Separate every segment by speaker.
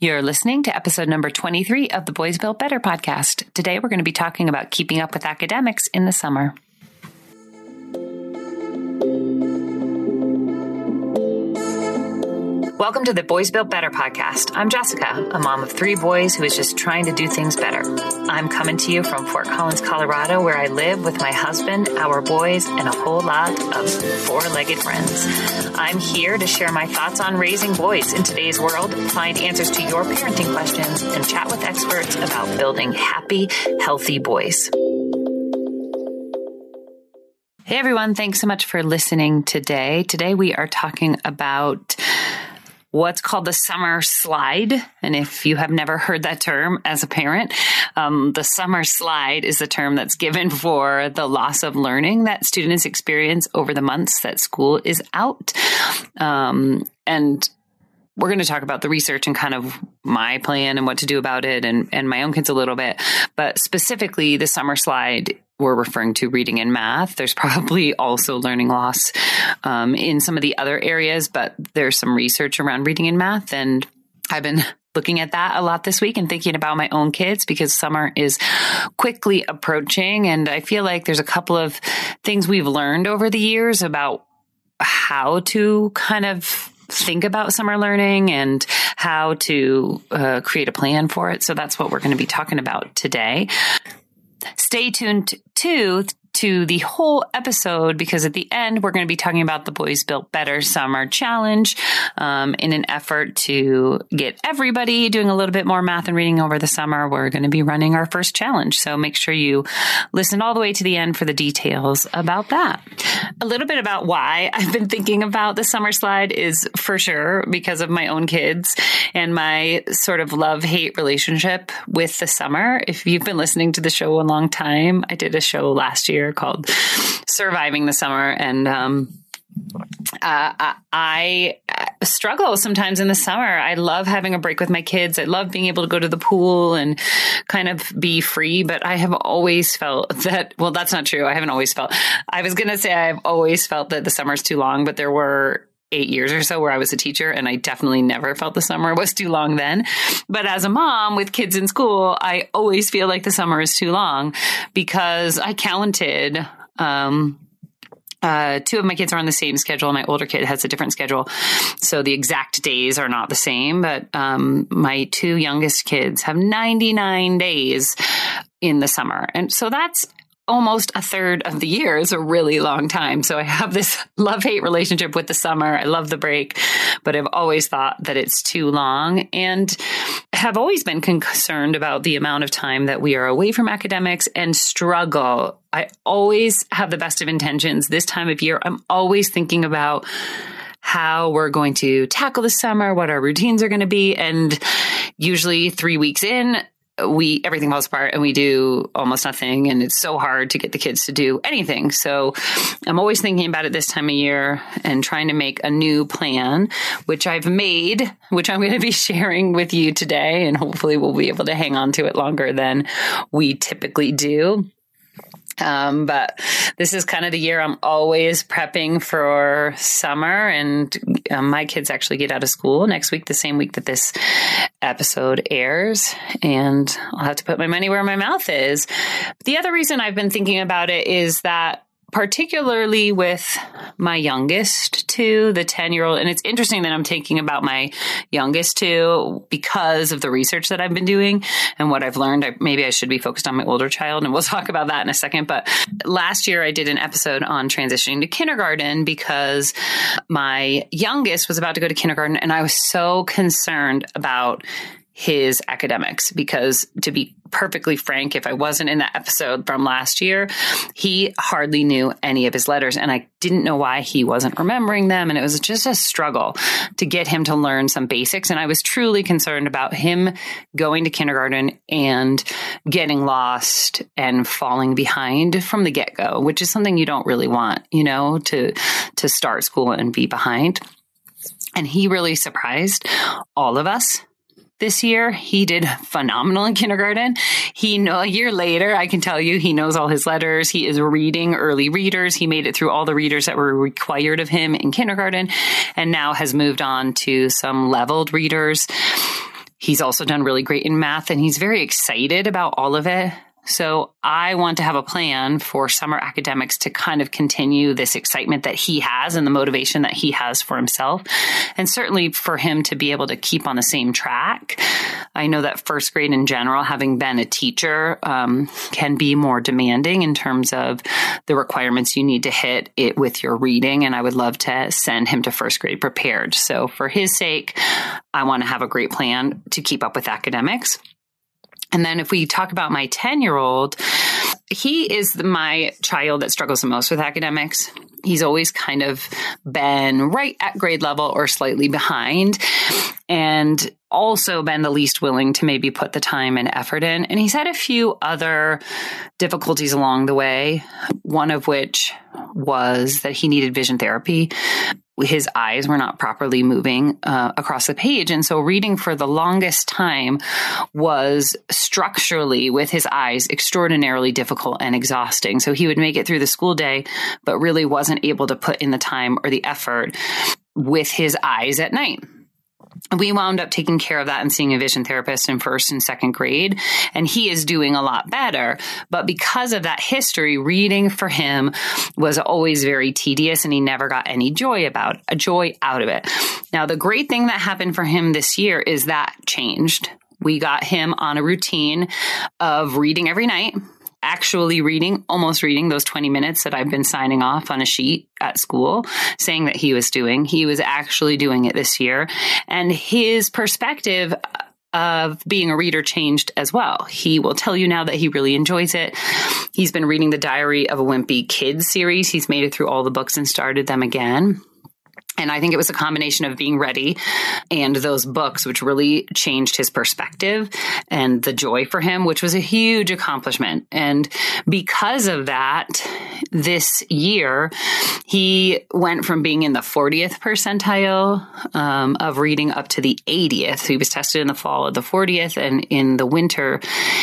Speaker 1: You're listening to episode number 23 of the Boys Built Better podcast. Today we're going to be talking about keeping up with academics in the summer. Welcome to the Boys Built Better podcast. I'm Jessica, a mom of three boys who is just trying to do things better. I'm coming to you from Fort Collins, Colorado, where I live with my husband, our boys, and a whole lot of four legged friends. I'm here to share my thoughts on raising boys in today's world, find answers to your parenting questions, and chat with experts about building happy, healthy boys. Hey everyone, thanks so much for listening today. Today we are talking about what's called the summer slide. And if you have never heard that term as a parent, um, the summer slide is the term that's given for the loss of learning that students experience over the months that school is out. Um, and we're going to talk about the research and kind of my plan and what to do about it and, and my own kids a little bit. But specifically, the summer slide, we're referring to reading and math. There's probably also learning loss um, in some of the other areas, but there's some research around reading and math. And I've been looking at that a lot this week and thinking about my own kids because summer is quickly approaching. And I feel like there's a couple of things we've learned over the years about how to kind of think about summer learning and how to uh, create a plan for it. So that's what we're going to be talking about today. Stay tuned to to the whole episode because at the end we're going to be talking about the Boys Built Better Summer Challenge um, in an effort to get everybody doing a little bit more math and reading over the summer. We're going to be running our first challenge, so make sure you listen all the way to the end for the details about that. A little bit about why I've been thinking about the summer slide is for sure because of my own kids and my sort of love hate relationship with the summer. If you've been listening to the show a long time, I did a show last year called Surviving the Summer. And um, uh, I struggle sometimes in the summer. I love having a break with my kids. I love being able to go to the pool and kind of be free, but I have always felt that, well, that's not true. I haven't always felt, I was going to say I've always felt that the summer's too long, but there were eight years or so where I was a teacher and I definitely never felt the summer was too long then. But as a mom with kids in school, I always feel like the summer is too long because I counted, um, uh, two of my kids are on the same schedule. My older kid has a different schedule. So the exact days are not the same, but um, my two youngest kids have 99 days in the summer. And so that's almost a third of the year is a really long time. So I have this love hate relationship with the summer. I love the break, but I've always thought that it's too long and have always been concerned about the amount of time that we are away from academics and struggle. I always have the best of intentions this time of year. I'm always thinking about how we're going to tackle the summer, what our routines are going to be. And usually three weeks in, we everything falls apart and we do almost nothing. And it's so hard to get the kids to do anything. So i'm always thinking about it this time of year and trying to make a new plan which i've made which i'm going to be sharing with you today. And hopefully we'll be able to hang on to it longer than we typically do um, but this is kind of the year I'm always prepping for summer, and um, my kids actually get out of school next week, the same week that this episode airs, and I'll have to put my money where my mouth is. The other reason I've been thinking about it is that particularly with my youngest two, the 10 year old. And it's interesting that I'm thinking about my youngest two because of the research that I've been doing and what I've learned. I, maybe I should be focused on my older child and we'll talk about that in a second. But last year I did an episode on transitioning to kindergarten because my youngest was about to go to kindergarten and I was so concerned about his academics because to be perfectly frank, if I wasn't in that episode from last year, he hardly knew any of his letters and I didn't know why he wasn't remembering them. And it was just a struggle to get him to learn some basics. And I was truly concerned about him going to kindergarten and getting lost and falling behind from the get go, which is something you don't really want, you know, to, to start school and be behind. And he really surprised all of us this year. He did phenomenal in kindergarten. He know a year later, I can tell you, he knows all his letters. He is reading early readers. He made it through all the readers that were required of him in kindergarten and now has moved on to some leveled readers He's also done really great in math and he's very excited about all of it. So I want to have a plan for summer academics to kind of continue this excitement that he has and the motivation that he has for himself. And certainly for him to be able to keep on the same track. I know that first grade in general, having been a teacher, um, can be more demanding in terms of the requirements you need to hit it with your reading. And I would love to send him to first grade prepared. So for his sake, I want to have a great plan to keep up with academics. And then if we talk about my 10 year old, he is my child that struggles the most with academics. He's always kind of been right at grade level or slightly behind and also been the least willing to maybe put the time and effort in. And he's had a few other difficulties along the way, one of which was that he needed vision therapy his eyes were not properly moving uh, across the page. And so reading for the longest time was structurally with his eyes extraordinarily difficult and exhausting. So he would make it through the school day, but really wasn't able to put in the time or the effort with his eyes at night we wound up taking care of that and seeing a vision therapist in first and second grade. And he is doing a lot better. But because of that history, reading for him was always very tedious and he never got any joy about a joy out of it. Now, the great thing that happened for him this year is that changed. We got him on a routine of reading every night actually reading, almost reading those 20 minutes that I've been signing off on a sheet at school saying that he was doing. He was actually doing it this year. And his perspective uh, of being a reader changed as well. He will tell you now that he really enjoys it. He's been reading the Diary of a Wimpy Kid series. He's made it through all the books and started them again. And I think it was a combination of being ready and those books, which really changed his perspective and the joy for him, which was a huge accomplishment. And because of that, this year, he went from being in the 40th percentile um, of reading up to the 80th. He was tested in the fall of the 40th, and in the winter,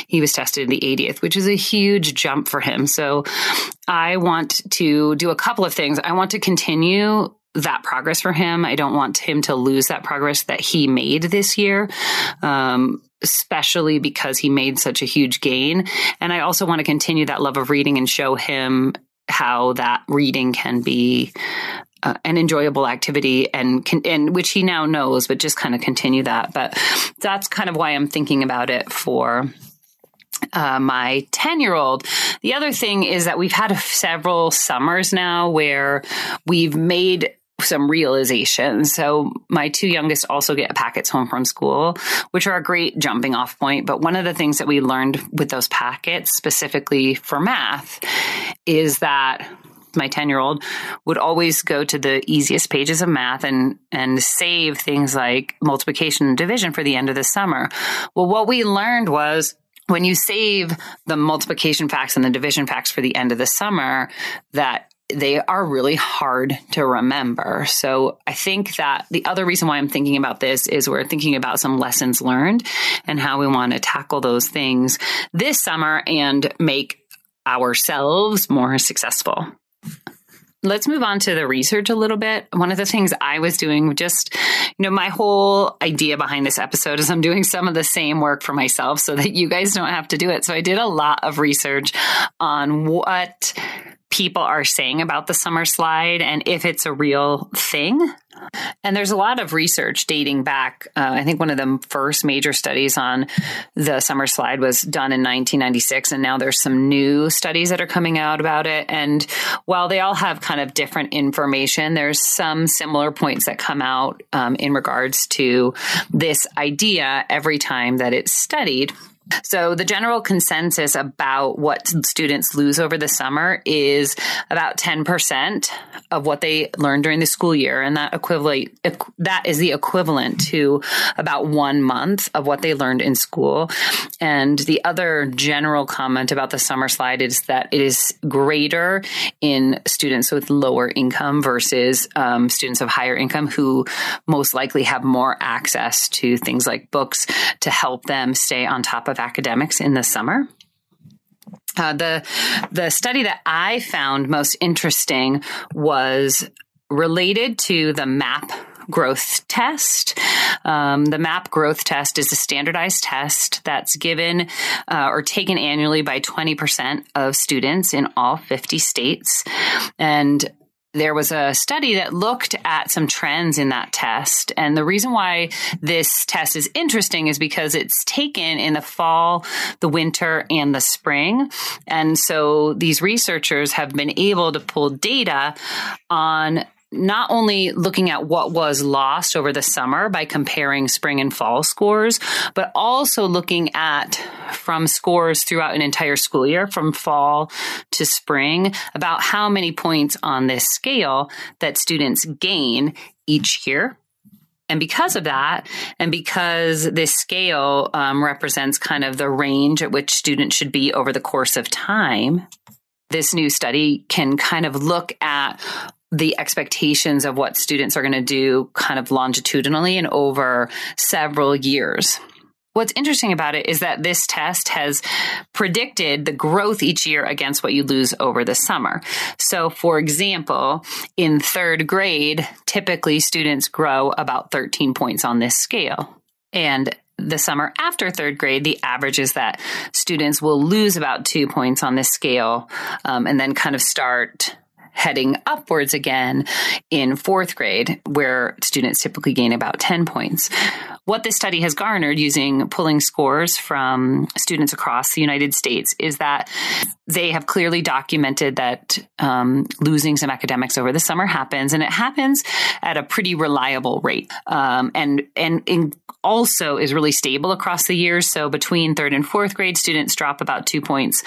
Speaker 1: he was tested in the 80th, which is a huge jump for him. So I want to do a couple of things. I want to continue that progress for him. I don't want him to lose that progress that he made this year. Um, especially because he made such a huge gain. And I also want to continue that love of reading and show him how that reading can be uh, an enjoyable activity and can, and which he now knows, but just kind of continue that. But that's kind of why I'm thinking about it for uh, my 10 year old. The other thing is that we've had several summers now where we've made some realizations. So my two youngest also get packets home from school, which are a great jumping off point. But one of the things that we learned with those packets, specifically for math, is that my 10 year old would always go to the easiest pages of math and and save things like multiplication and division for the end of the summer. Well, what we learned was when you save the multiplication facts and the division facts for the end of the summer, that they are really hard to remember. So I think that the other reason why I'm thinking about this is we're thinking about some lessons learned and how we want to tackle those things this summer and make ourselves more successful. Let's move on to the research a little bit. One of the things I was doing, just, you know, my whole idea behind this episode is I'm doing some of the same work for myself so that you guys don't have to do it. So I did a lot of research on what people are saying about the summer slide and if it's a real thing. And there's a lot of research dating back. Uh, I think one of the first major studies on the summer slide was done in 1996. And now there's some new studies that are coming out about it. And while they all have kind of different information, there's some similar points that come out um, in regards to this idea every time that it's studied. So the general consensus about what students lose over the summer is about 10% of what they learned during the school year. And that equivalent, that is the equivalent to about one month of what they learned in school. And the other general comment about the summer slide is that it is greater in students with lower income versus um, students of higher income who most likely have more access to things like books to help them stay on top of academics in the summer. Uh, the the study that I found most interesting was related to the MAP growth test. Um, the MAP growth test is a standardized test that's given uh, or taken annually by 20% of students in all 50 states. And there was a study that looked at some trends in that test. And the reason why this test is interesting is because it's taken in the fall, the winter, and the spring. And so these researchers have been able to pull data on not only looking at what was lost over the summer by comparing spring and fall scores, but also looking at from scores throughout an entire school year, from fall to spring, about how many points on this scale that students gain each year. And because of that, and because this scale um, represents kind of the range at which students should be over the course of time, this new study can kind of look at the expectations of what students are going to do kind of longitudinally and over several years. What's interesting about it is that this test has predicted the growth each year against what you lose over the summer. So, for example, in third grade, typically students grow about 13 points on this scale. And the summer after third grade, the average is that students will lose about two points on this scale um, and then kind of start heading upwards again in fourth grade, where students typically gain about 10 points. What this study has garnered using pulling scores from students across the United States is that they have clearly documented that um, losing some academics over the summer happens, and it happens at a pretty reliable rate, um, and and also is really stable across the years. So between third and fourth grade, students drop about two points,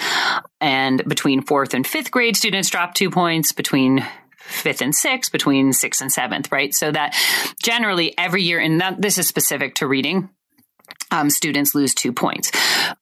Speaker 1: and between fourth and fifth grade, students drop two points. Between fifth and sixth, between sixth and seventh, right? So that generally every year, and that, this is specific to reading, um, students lose two points.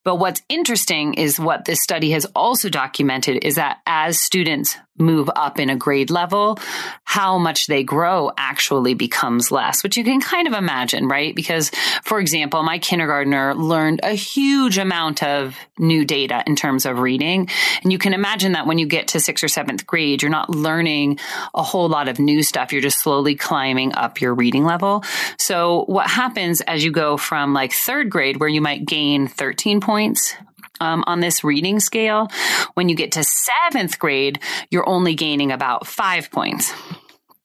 Speaker 1: But what's interesting is what this study has also documented is that as students move up in a grade level, how much they grow actually becomes less, which you can kind of imagine, right? Because, for example, my kindergartner learned a huge amount of new data in terms of reading. And you can imagine that when you get to sixth or seventh grade, you're not learning a whole lot of new stuff. You're just slowly climbing up your reading level. So what happens as you go from like third grade, where you might gain 13 points um, on this reading scale. When you get to seventh grade, you're only gaining about five points.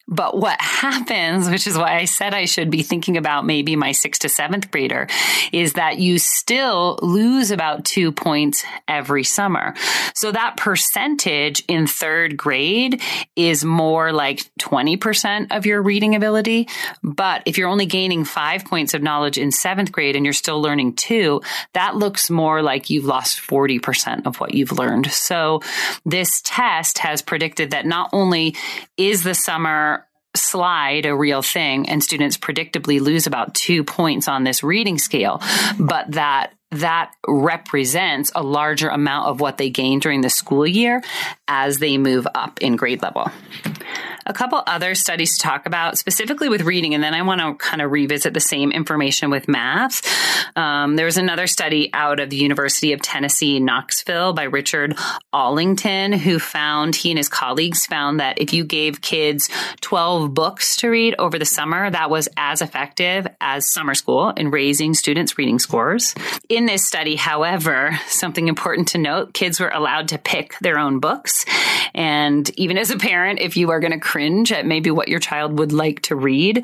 Speaker 1: But what happens, which is why I said I should be thinking about maybe my sixth to seventh grader, is that you still lose about two points every summer. So that percentage in third grade is more like 20% of your reading ability. But if you're only gaining five points of knowledge in seventh grade and you're still learning two, that looks more like you've lost 40% of what you've learned. So this test has predicted that not only is the summer slide a real thing and students predictably lose about two points on this reading scale, but that that represents a larger amount of what they gain during the school year as they move up in grade level a couple other studies to talk about, specifically with reading, and then I want to kind of revisit the same information with math. Um, there was another study out of the University of Tennessee, Knoxville, by Richard Allington, who found he and his colleagues found that if you gave kids 12 books to read over the summer, that was as effective as summer school in raising students' reading scores. In this study, however, something important to note kids were allowed to pick their own books. And even as a parent, if you are going to cringe at maybe what your child would like to read.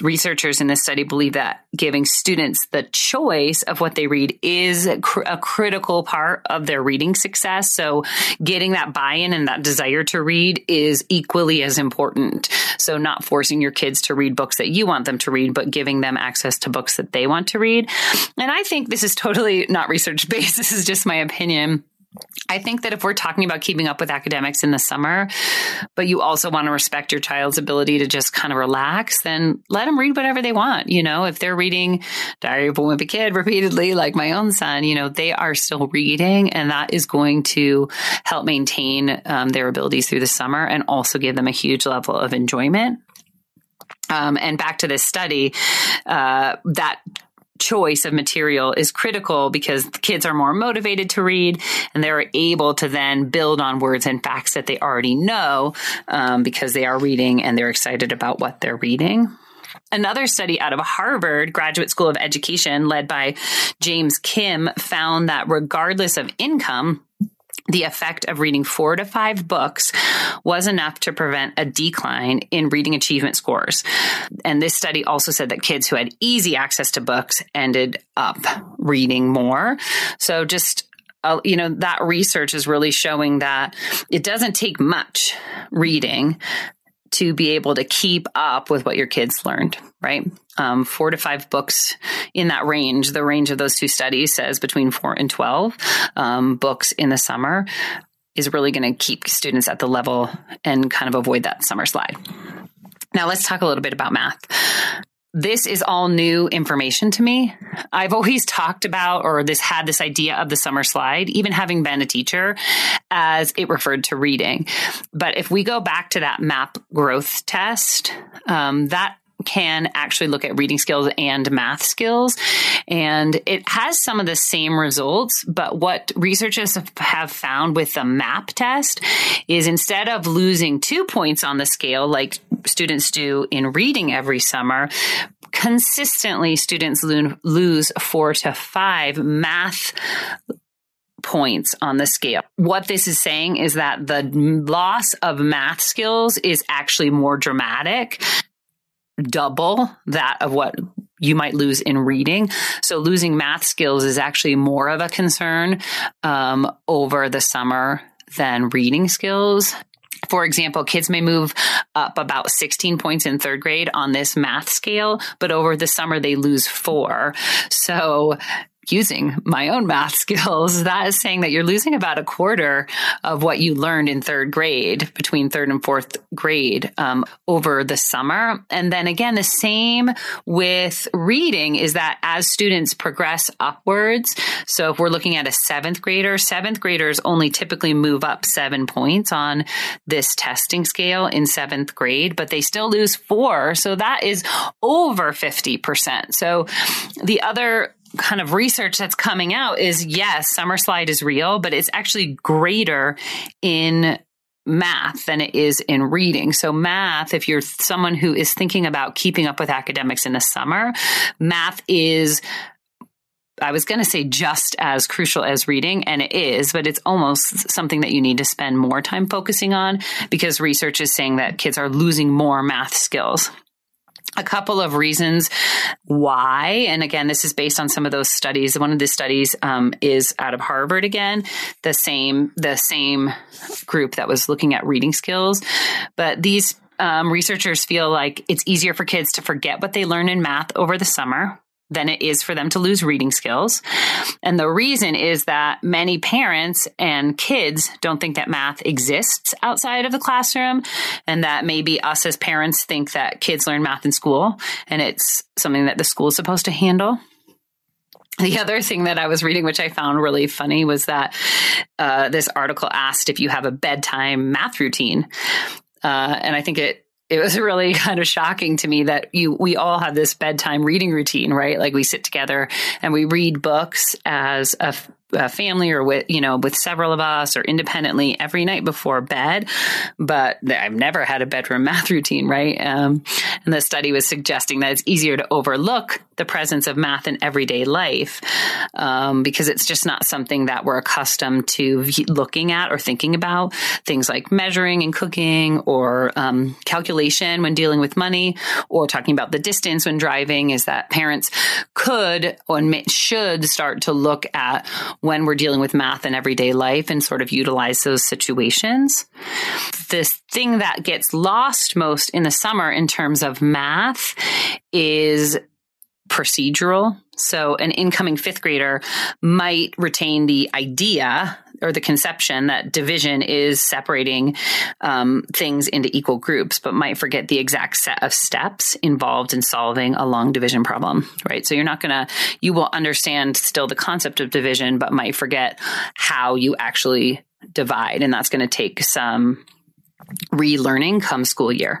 Speaker 1: Researchers in this study believe that giving students the choice of what they read is a, cr- a critical part of their reading success. So getting that buy-in and that desire to read is equally as important. So not forcing your kids to read books that you want them to read, but giving them access to books that they want to read. And I think this is totally not research based. This is just my opinion. I think that if we're talking about keeping up with academics in the summer, but you also want to respect your child's ability to just kind of relax, then let them read whatever they want. You know, if they're reading Diary of a Wimpy Kid repeatedly, like my own son, you know, they are still reading, and that is going to help maintain um, their abilities through the summer and also give them a huge level of enjoyment. Um, and back to this study, uh, that choice of material is critical because kids are more motivated to read and they're able to then build on words and facts that they already know um, because they are reading and they're excited about what they're reading. Another study out of Harvard Graduate School of Education, led by James Kim, found that regardless of income, the effect of reading four to five books was enough to prevent a decline in reading achievement scores. And this study also said that kids who had easy access to books ended up reading more. So just uh, you know, that research is really showing that it doesn't take much reading to be able to keep up with what your kids learned, right? Um, four to five books in that range. The range of those two studies says between four and 12 um, books in the summer is really going to keep students at the level and kind of avoid that summer slide. Now, let's talk a little bit about math this is all new information to me. I've always talked about or this had this idea of the summer slide, even having been a teacher, as it referred to reading. But if we go back to that MAP growth test, um, that can actually look at reading skills and math skills. And it has some of the same results, but what researchers have found with the MAP test is instead of losing two points on the scale, like students do in reading every summer, consistently students lose four to five math points on the scale. What this is saying is that the loss of math skills is actually more dramatic double that of what you might lose in reading. So losing math skills is actually more of a concern um, over the summer than reading skills. For example, kids may move up about 16 points in third grade on this math scale, but over the summer they lose four. So using my own math skills, that is saying that you're losing about a quarter of what you learned in third grade between third and fourth grade um, over the summer. And then again, the same with reading is that as students progress upwards, so if we're looking at a seventh grader, seventh graders only typically move up seven points on this testing scale in seventh grade, but they still lose four. So that is over 50%. So the other kind of research that's coming out is yes, summer slide is real, but it's actually greater in math than it is in reading. So math, if you're someone who is thinking about keeping up with academics in the summer, math is I was going to say just as crucial as reading, and it is, but it's almost something that you need to spend more time focusing on because research is saying that kids are losing more math skills a couple of reasons why. And again, this is based on some of those studies. One of the studies um, is out of Harvard again, the same the same group that was looking at reading skills. But these um, researchers feel like it's easier for kids to forget what they learn in math over the summer than it is for them to lose reading skills. And the reason is that many parents and kids don't think that math exists outside of the classroom, and that maybe us as parents think that kids learn math in school and it's something that the school is supposed to handle. The other thing that I was reading, which I found really funny, was that uh, this article asked if you have a bedtime math routine. Uh, and I think it it was really kind of shocking to me that you we all have this bedtime reading routine, right? Like we sit together and we read books as a, a family or with you know with several of us or independently every night before bed. But i've never had a bedroom math routine right? Um, and the study was suggesting that it's easier to overlook the presence of math in everyday life um, because it's just not something that we're accustomed to looking at or thinking about. Things like measuring and cooking or um, calculation when dealing with money or talking about the distance when driving is that parents could or should start to look at when we're dealing with math in everyday life and sort of utilize those situations. This thing that gets lost most in the summer in terms of math is procedural. So an incoming fifth grader might retain the idea or the conception that division is separating um, things into equal groups, but might forget the exact set of steps involved in solving a long division problem, right? So you're not going to, you will understand still the concept of division, but might forget how you actually divide. And that's going to take some relearning come school year.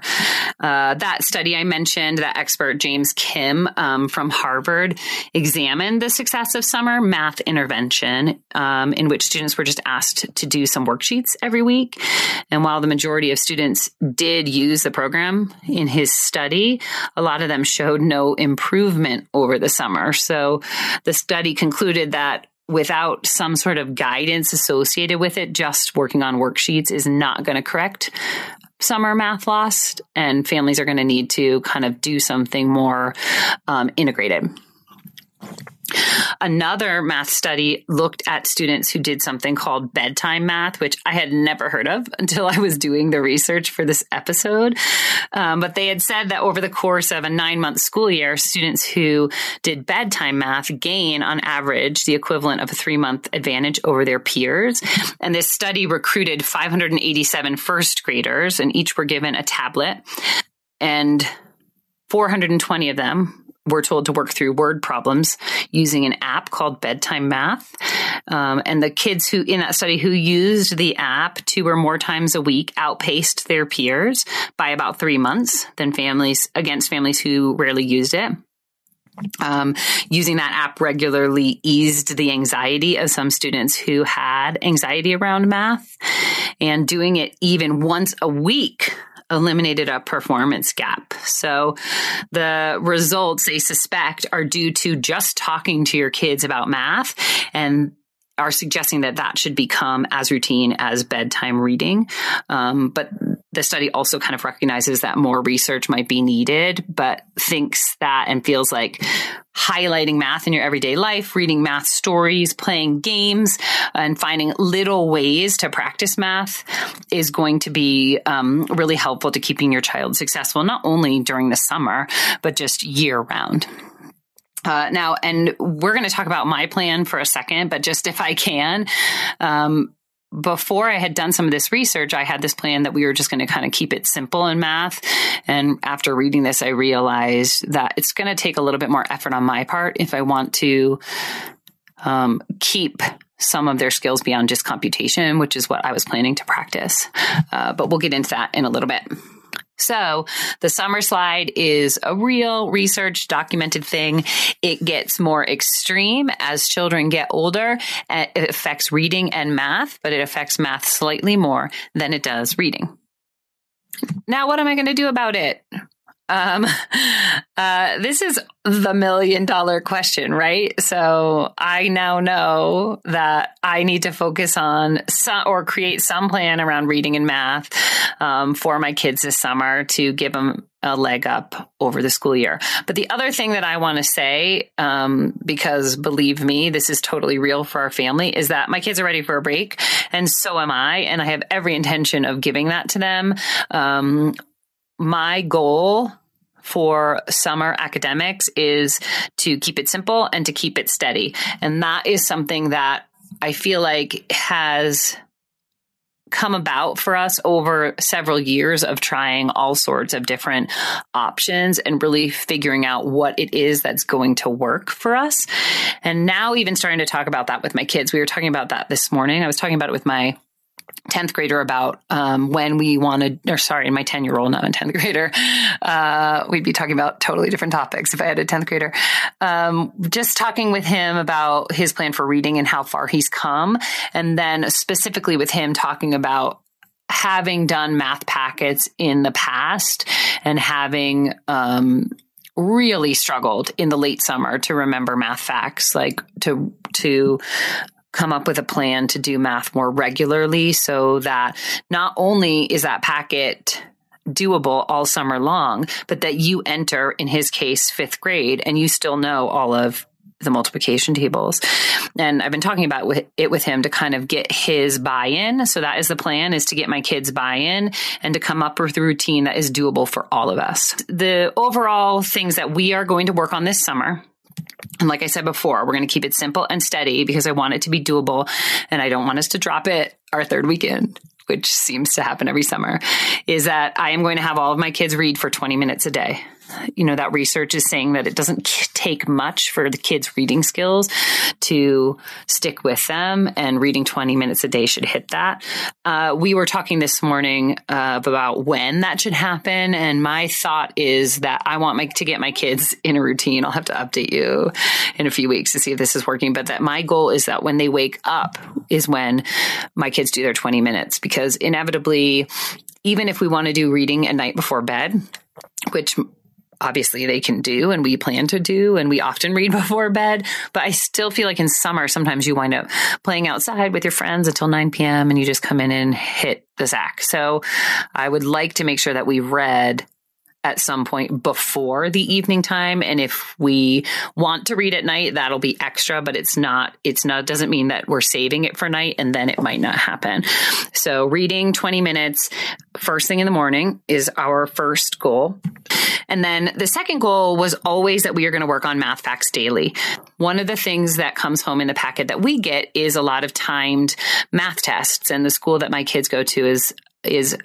Speaker 1: Uh, that study I mentioned, that expert James Kim um, from Harvard examined the success of summer math intervention, um, in which students were just asked to do some worksheets every week. And while the majority of students did use the program in his study, a lot of them showed no improvement over the summer. So the study concluded that without some sort of guidance associated with it, just working on worksheets is not going to correct summer math loss, and families are going to need to kind of do something more um, integrated. Another math study looked at students who did something called bedtime math, which I had never heard of until I was doing the research for this episode. Um, but they had said that over the course of a nine month school year, students who did bedtime math gain on average the equivalent of a three month advantage over their peers. And this study recruited 587 first graders, and each were given a tablet. And 420 of them we're told to work through word problems using an app called Bedtime Math. Um, and the kids who in that study who used the app two or more times a week outpaced their peers by about three months than families against families who rarely used it. Um, using that app regularly eased the anxiety of some students who had anxiety around math and doing it even once a week eliminated a performance gap. So the results they suspect are due to just talking to your kids about math and are suggesting that that should become as routine as bedtime reading. Um, but the study also kind of recognizes that more research might be needed, but thinks that and feels like highlighting math in your everyday life, reading math stories, playing games, and finding little ways to practice math is going to be um, really helpful to keeping your child successful, not only during the summer, but just year round. Uh, now, and we're going to talk about my plan for a second, but just if I can, um, before I had done some of this research, I had this plan that we were just going to kind of keep it simple in math. And after reading this, I realized that it's going to take a little bit more effort on my part if I want to um, keep some of their skills beyond just computation, which is what I was planning to practice. Uh, but we'll get into that in a little bit. So the summer slide is a real research documented thing. It gets more extreme as children get older. Uh, it affects reading and math, but it affects math slightly more than it does reading. Now, what am I going to do about it? Um, uh, this is the million dollar question, right? So I now know that I need to focus on some, or create some plan around reading and math um, for my kids this summer to give them a leg up over the school year. But the other thing that I want to say, um, because believe me, this is totally real for our family, is that my kids are ready for a break, and so am I, and I have every intention of giving that to them. Um, my goal for summer academics is to keep it simple and to keep it steady. And that is something that I feel like has come about for us over several years of trying all sorts of different options and really figuring out what it is that's going to work for us. And now even starting to talk about that with my kids. We were talking about that this morning. I was talking about it with my 10th grader about um, when we wanted, or sorry, in my 10 year old, not a 10th grader. Uh, we'd be talking about totally different topics if I had a 10th grader. Um, just talking with him about his plan for reading and how far he's come. And then specifically with him talking about having done math packets in the past and having, um, really struggled in the late summer to remember math facts like to to come up with a plan to do math more regularly so that not only is that packet doable all summer long, but that you enter, in his case, fifth grade and you still know all of the multiplication tables. And I've been talking about it with him to kind of get his buy-in. So that is the plan is to get my kids buy-in and to come up with a routine that is doable for all of us. The overall things that we are going to work on this summer and like I said before, we're going to keep it simple and steady because I want it to be doable and I don't want us to drop it our third weekend, which seems to happen every summer. Is that I am going to have all of my kids read for 20 minutes a day. You know, that research is saying that it doesn't take much for the kids' reading skills to stick with them, and reading 20 minutes a day should hit that. Uh, we were talking this morning uh, about when that should happen, and my thought is that I want my, to get my kids in a routine. I'll have to update you in a few weeks to see if this is working, but that my goal is that when they wake up is when my kids do their 20 minutes because inevitably, even if we want to do reading at night before bed, which obviously they can do and we plan to do and we often read before bed but i still feel like in summer sometimes you wind up playing outside with your friends until 9 p.m and you just come in and hit the sack. So i would like to make sure that we read at some point before the evening time and if we want to read at night that'll be extra but it's not it's not doesn't mean that we're saving it for night and then it might not happen so reading 20 minutes first thing in the morning is our first goal and then the second goal was always that we are going to work on math facts daily. One of the things that comes home in the packet that we get is a lot of timed math tests. And the school that my kids go to is is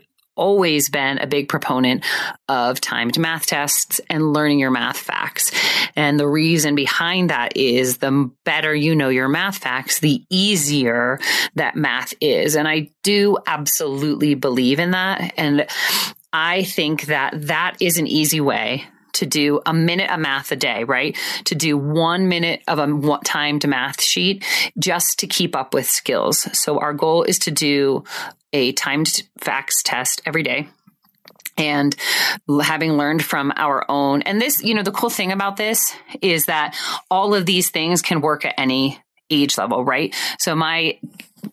Speaker 1: always been a big proponent of timed math tests and learning your math facts. And the reason behind that is the better you know your math facts, the easier that math is. And I do absolutely believe in that. And I think that that is an easy way to do a minute of math a day, right? To do one minute of a timed math sheet just to keep up with skills. So our goal is to do a timed facts test every day and having learned from our own and this you know the cool thing about this is that all of these things can work at any age level right so my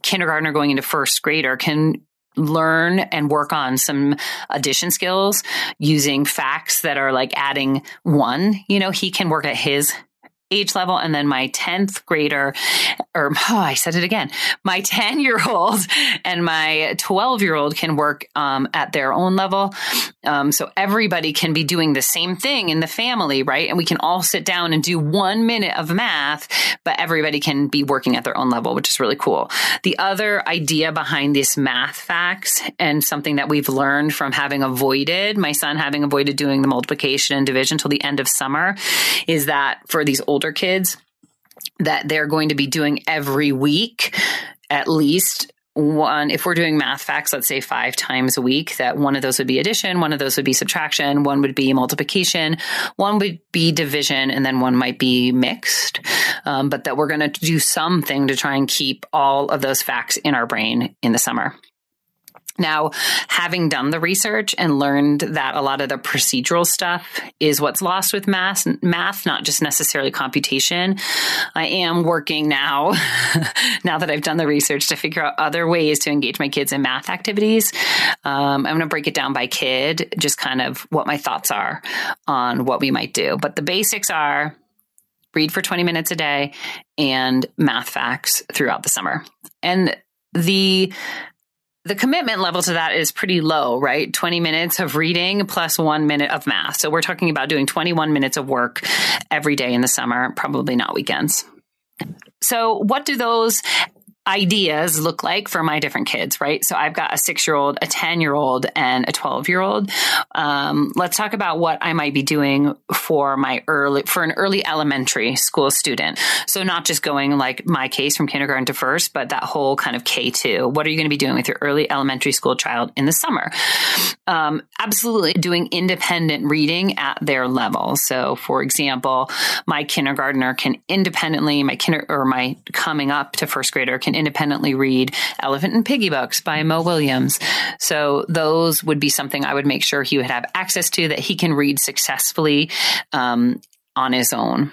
Speaker 1: kindergartner going into first grader can learn and work on some addition skills using facts that are like adding one. You know, he can work at his age level. And then my 10th grader, or oh, I said it again, my 10 year old and my 12 year old can work um, at their own level. Um, so everybody can be doing the same thing in the family, right? And we can all sit down and do one minute of math, but everybody can be working at their own level, which is really cool. The other idea behind this math facts and something that we've learned from having avoided, my son having avoided doing the multiplication and division till the end of summer, is that for these old older kids that they're going to be doing every week at least one if we're doing math facts let's say five times a week that one of those would be addition one of those would be subtraction one would be multiplication one would be division and then one might be mixed. Um, but that we're going to do something to try and keep all of those facts in our brain in the summer now, having done the research and learned that a lot of the procedural stuff is what's lost with math, math, not just necessarily computation, I am working now, now that I've done the research to figure out other ways to engage my kids in math activities. Um, I'm going to break it down by kid, just kind of what my thoughts are on what we might do. But the basics are read for 20 minutes a day and math facts throughout the summer. And the the commitment level to that is pretty low, right? 20 minutes of reading plus one minute of math. So we're talking about doing 21 minutes of work every day in the summer, probably not weekends. So, what do those ideas look like for my different kids, right? So I've got a six year old, a 10 year old, and a 12 year old. Um, let's talk about what I might be doing for my early, for an early elementary school student. So not just going like my case from kindergarten to first, but that whole kind of K2. What are you going to be doing with your early elementary school child in the summer? Um, absolutely doing independent reading at their level. So for example, my kindergartner can independently, my kinder or my coming up to first grader can independently read Elephant and Piggie books by Mo Willems. So those would be something I would make sure he would have access to that he can read successfully um, on his own.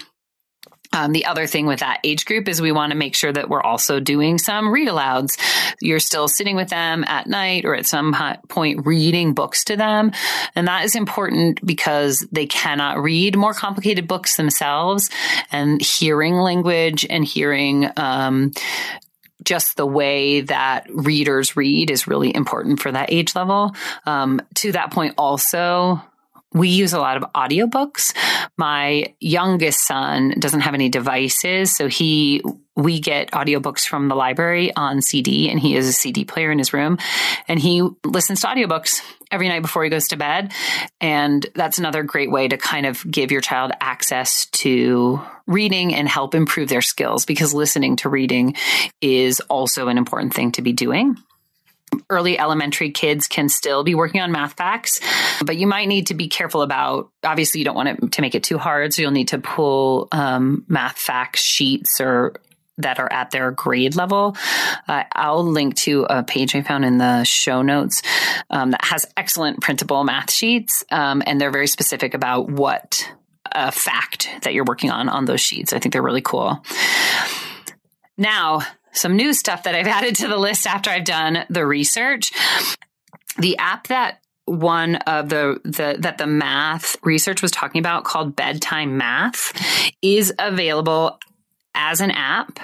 Speaker 1: Um, the other thing with that age group is we want to make sure that we're also doing some read alouds. You're still sitting with them at night or at some point reading books to them. And that is important because they cannot read more complicated books themselves and hearing language and hearing um, just the way that readers read is really important for that age level. Um, to that point, also, we use a lot of audiobooks. My youngest son doesn't have any devices, so he we get audiobooks from the library on CD and he has a CD player in his room and he listens to audiobooks every night before he goes to bed. And that's another great way to kind of give your child access to reading and help improve their skills because listening to reading is also an important thing to be doing early elementary kids can still be working on math facts, but you might need to be careful about. Obviously, you don't want it to make it too hard, so you'll need to pull um, math facts sheets or that are at their grade level. Uh, I'll link to a page I found in the show notes um, that has excellent printable math sheets, um, and they're very specific about what a fact that you're working on on those sheets. I think they're really cool. Now, some new stuff that I've added to the list after I've done the research. The app that one of the, the that the math research was talking about called bedtime math is available as an app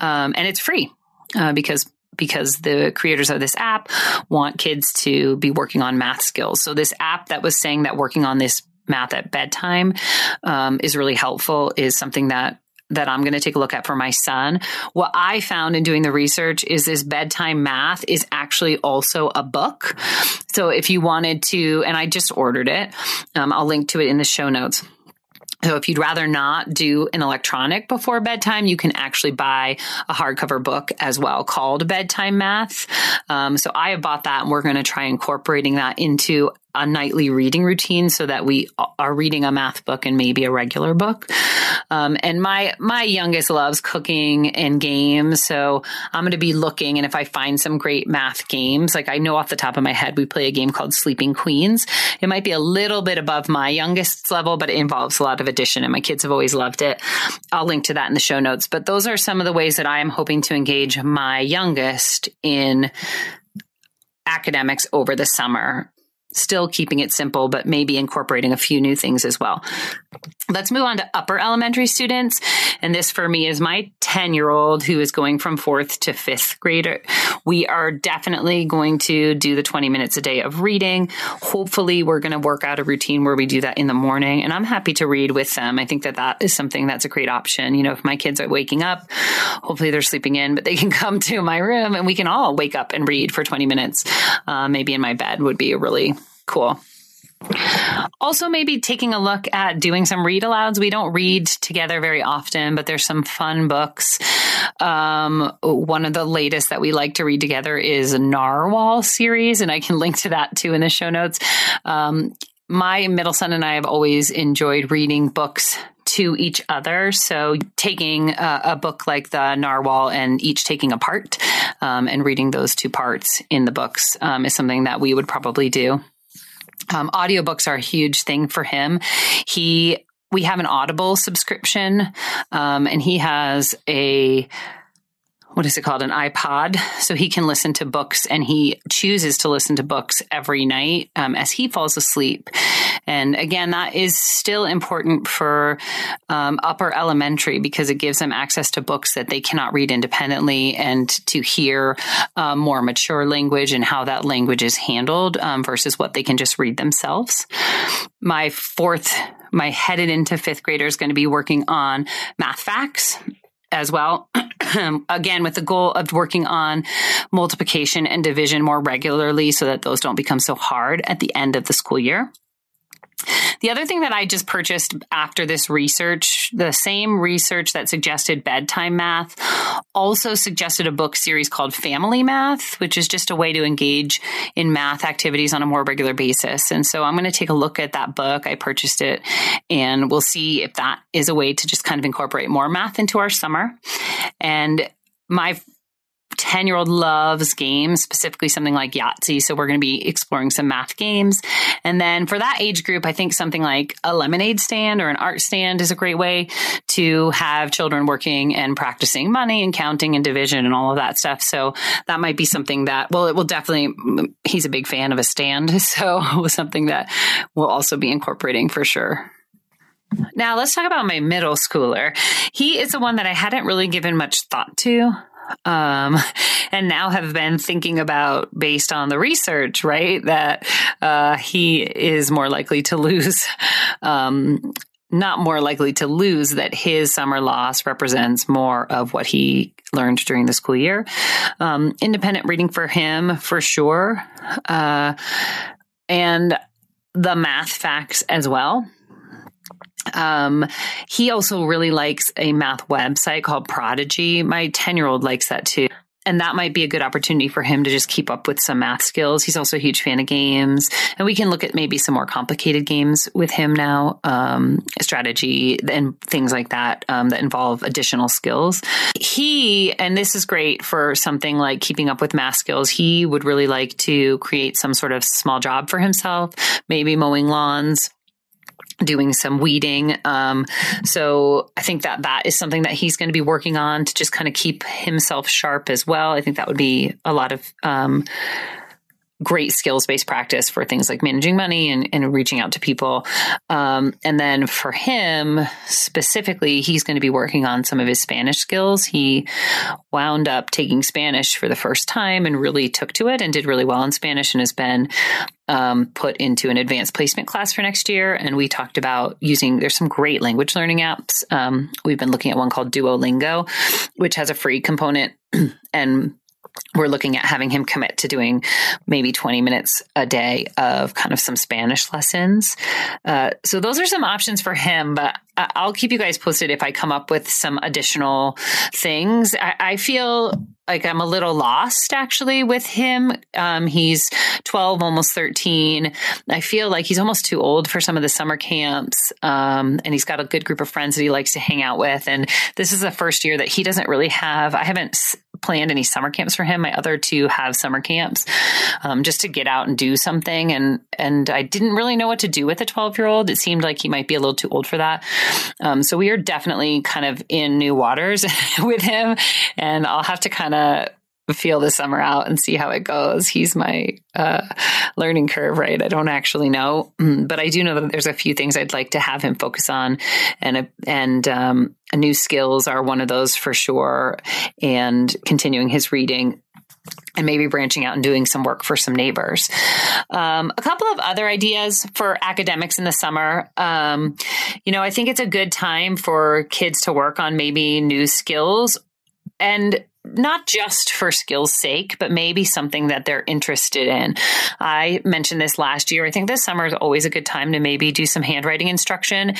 Speaker 1: um, and it's free uh, because because the creators of this app want kids to be working on math skills so this app that was saying that working on this math at bedtime um, is really helpful is something that that I'm going to take a look at for my son. What I found in doing the research is this bedtime math is actually also a book. So if you wanted to, and I just ordered it, um, I'll link to it in the show notes. So if you'd rather not do an electronic before bedtime, you can actually buy a hardcover book as well called Bedtime Math. Um, so I have bought that and we're going to try incorporating that into a nightly reading routine so that we are reading a math book and maybe a regular book. Um, and my my youngest loves cooking and games, so I'm going to be looking. And if I find some great math games, like I know off the top of my head, we play a game called Sleeping Queens. It might be a little bit above my youngest's level, but it involves a lot of addition, and my kids have always loved it. I'll link to that in the show notes. But those are some of the ways that I am hoping to engage my youngest in academics over the summer still keeping it simple, but maybe incorporating a few new things as well. Let's move on to upper elementary students. And this for me is my 10 year old who is going from fourth to fifth grade. We are definitely going to do the 20 minutes a day of reading. Hopefully, we're going to work out a routine where we do that in the morning. And I'm happy to read with them. I think that that is something that's a great option. You know, if my kids are waking up, hopefully they're sleeping in, but they can come to my room and we can all wake up and read for 20 minutes. Uh, maybe in my bed would be really cool. Also, maybe taking a look at doing some read alouds. We don't read together very often, but there's some fun books. Um, one of the latest that we like to read together is Narwhal series, and I can link to that too in the show notes. Um, my middle son and I have always enjoyed reading books to each other. So taking a, a, book like the Narwhal and each taking a part um, and reading those two parts in the books um, is something that we would probably do. Um, audiobooks are a huge thing for him. He, we have an Audible subscription, um, and he has a what is it called? An iPod. So he can listen to books and he chooses to listen to books every night um, as he falls asleep. And again, that is still important for um, upper elementary because it gives them access to books that they cannot read independently and to hear um, more mature language and how that language is handled um, versus what they can just read themselves. My fourth my headed into fifth grader is going to be working on math facts as well. Again, with the goal of working on multiplication and division more regularly so that those don't become so hard at the end of the school year. The other thing that I just purchased after this research, the same research that suggested bedtime math, also suggested a book series called Family Math, which is just a way to engage in math activities on a more regular basis. And so I'm going to take a look at that book. I purchased it and we'll see if that is a way to just kind of incorporate more math into our summer. And my 10 year old loves games, specifically something like Yahtzee. So we're going to be exploring some math games. And then for that age group, I think something like a lemonade stand or an art stand is a great way to have children working and practicing money and counting and division and all of that stuff. So that might be something that, well, it will definitely, he's a big fan of a stand. So something that we'll also be incorporating for sure. Now let's talk about my middle schooler. He is the one that I hadn't really given much thought to um, and now have been thinking about based on the research, right, that uh, he is more likely to lose um, not more likely to lose that his summer loss represents more of what he learned during the school year. Um, independent reading for him, for sure. Uh, and the math facts as well. Um, he also really likes a math website called Prodigy. My 10 year old likes that too and that might be a good opportunity for him to just keep up with some math skills. He's also a huge fan of games, and we can look at maybe some more complicated games with him now, um, strategy and things like that um, that involve additional skills. He, and this is great for something like keeping up with math skills. He would really like to create some sort of small job for himself, maybe mowing lawns doing some weeding. Um, so I think that that is something that he's going to be working on to just kind of keep himself sharp as well. I think that would be a lot of um, great skills based practice for things like managing money and, and reaching out to people. Um, and then for him specifically, he's going to be working on some of his Spanish skills. He wound up taking Spanish for the first time and really took to it and did really well in Spanish and has been um, put into an advanced placement class for next year. And we talked about using, there's some great language learning apps. Um, we've been looking at one called Duolingo, which has a free component and we're looking at having him commit to doing maybe 20 minutes a day of kind of some Spanish lessons. Uh, so those are some options for him, but I'll keep you guys posted if I come up with some additional things. I, I feel like I'm a little lost actually with him. Um, he's 12, almost 13. I feel like he's almost too old for some of the summer camps. Um, and he's got a good group of friends that he likes to hang out with. And this is the first year that he doesn't really have, I haven't planned any summer camps for him. My other two have summer camps, um, just to get out and do something. And, and I didn't really know what to do with a 12 year old. It seemed like he might be a little too old for that. Um, so we are definitely kind of in new waters with him, and I'll have to kind of feel the summer out and see how it goes. He's my uh, learning curve, right? I don't actually know, mm, but I do know that there's a few things I'd like to have him focus on, and and um, new skills are one of those for sure, and continuing his reading and maybe branching out and doing some work for some neighbors. Um, a couple of other ideas for academics in the summer. Um, you know, I think it's a good time for kids to work on maybe new skills and not just for skills sake, but maybe something that they're interested in. I mentioned this last year. I think this summer is always a good time to maybe do some handwriting instruction.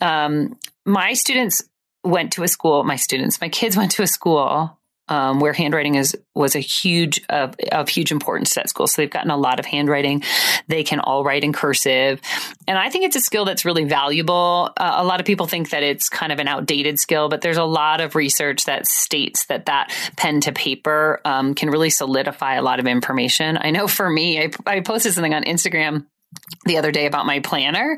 Speaker 1: Um, my students went to a school, my students, my kids went to a school um, where handwriting is was a huge of, of huge importance at school. So they've gotten a lot of handwriting. They can all write in cursive, and I think it's a skill that's really valuable. Uh, a lot of people think that it's kind of an outdated skill, but there's a lot of research that states that that pen to paper um, can really solidify a lot of information. I know for me, I, I posted something on Instagram the other day about my planner.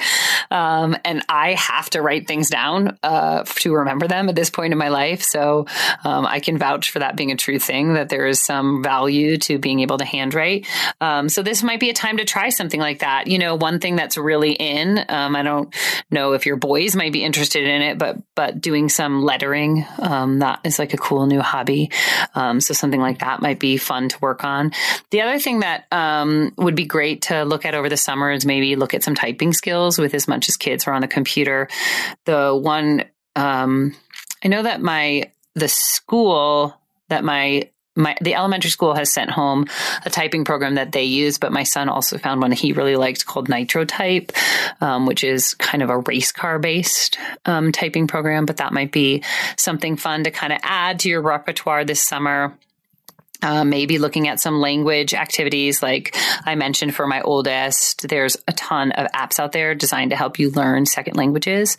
Speaker 1: Um, and I have to write things down uh, to remember them at this point in my life. So um, I can vouch for that being a true thing, that there is some value to being able to handwrite. Um, so this might be a time to try something like that. You know, one thing that's really in, um, I don't know if your boys might be interested in it, but, but doing some lettering, um, that is like a cool new hobby. Um, so something like that might be fun to work on. The other thing that would be great to look at over the summer summer is maybe look at some typing skills with as much as kids are on the computer. The one, um, I know that my, the school that my my the elementary school has sent home a typing program that they use, but my son also found one he really liked called NitroType, um, which is kind of a race car based um, typing program. But that might be something fun to kind of add to your repertoire this summer. Uh, maybe looking at some language activities like I mentioned for my oldest. There's a ton of apps out there designed to help you learn second languages.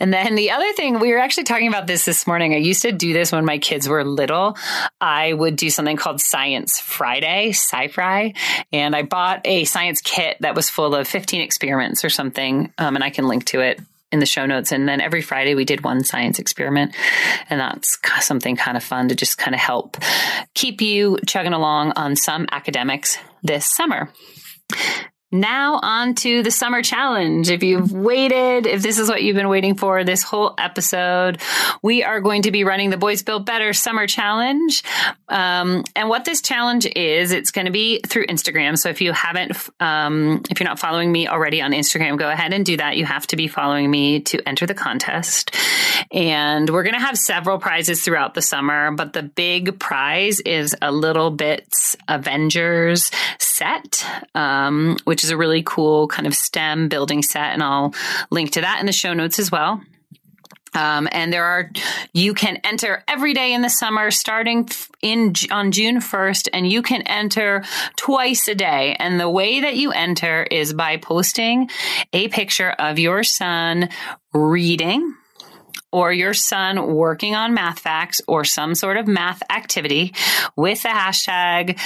Speaker 1: And then the other thing, we were actually talking about this this morning. I used to do this when my kids were little. I would do something called Science Friday, Sci-Fri, and I bought a science kit that was full of 15 experiments or something, um, and I can link to it in the show notes. And then every Friday we did one science experiment. And that's something kind of fun to just kind of help keep you chugging along on some academics this summer. Now on to the summer challenge. If you've waited, if this is what you've been waiting for this whole episode, we are going to be running the Boys Build Better Summer Challenge. Um, and what this challenge is, it's going to be through Instagram. So if you haven't, um, if you're not following me already on Instagram, go ahead and do that. You have to be following me to enter the contest. And we're going to have several prizes throughout the summer, but the big prize is a littleBits Avengers set, um, which which is a really cool kind of STEM building set. And I'll link to that in the show notes as well. Um, and there are, you can enter every day in the summer starting in on June 1st, and you can enter twice a day. And the way that you enter is by posting a picture of your son reading or your son working on math facts or some sort of math activity with the hashtag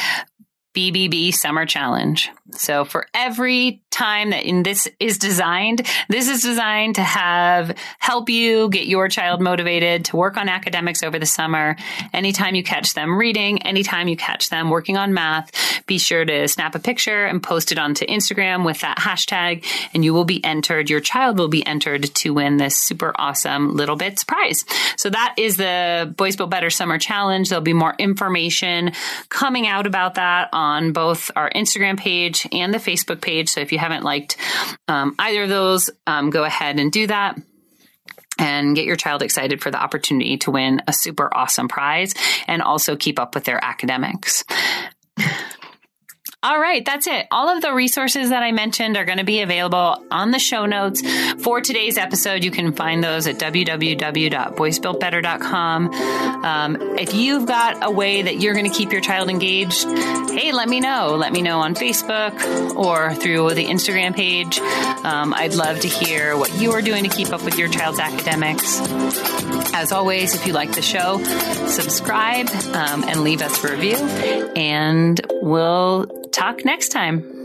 Speaker 1: BBB Summer Challenge. So for every time that in this is designed, this is designed to have help you get your child motivated to work on academics over the summer. Anytime you catch them reading, anytime you catch them working on math, be sure to snap a picture and post it onto Instagram with that hashtag and you will be entered. Your child will be entered to win this super awesome littleBits prize. So that is the Boys Build Better Summer Challenge. There'll be more information coming out about that on on both our Instagram page and the Facebook page. So if you haven't liked um, either of those, um, go ahead and do that and get your child excited for the opportunity to win a super awesome prize and also keep up with their academics. All right, that's it. All of the resources that I mentioned are going to be available on the show notes for today's episode. You can find those at www.boysbuildbetter.com. Um, if you've got a way that you're going to keep your child engaged, hey, let me know. Let me know on Facebook or through the Instagram page. Um, I'd love to hear what you are doing to keep up with your child's academics. As always, if you like the show, subscribe um, and leave us a review, and we'll talk next time.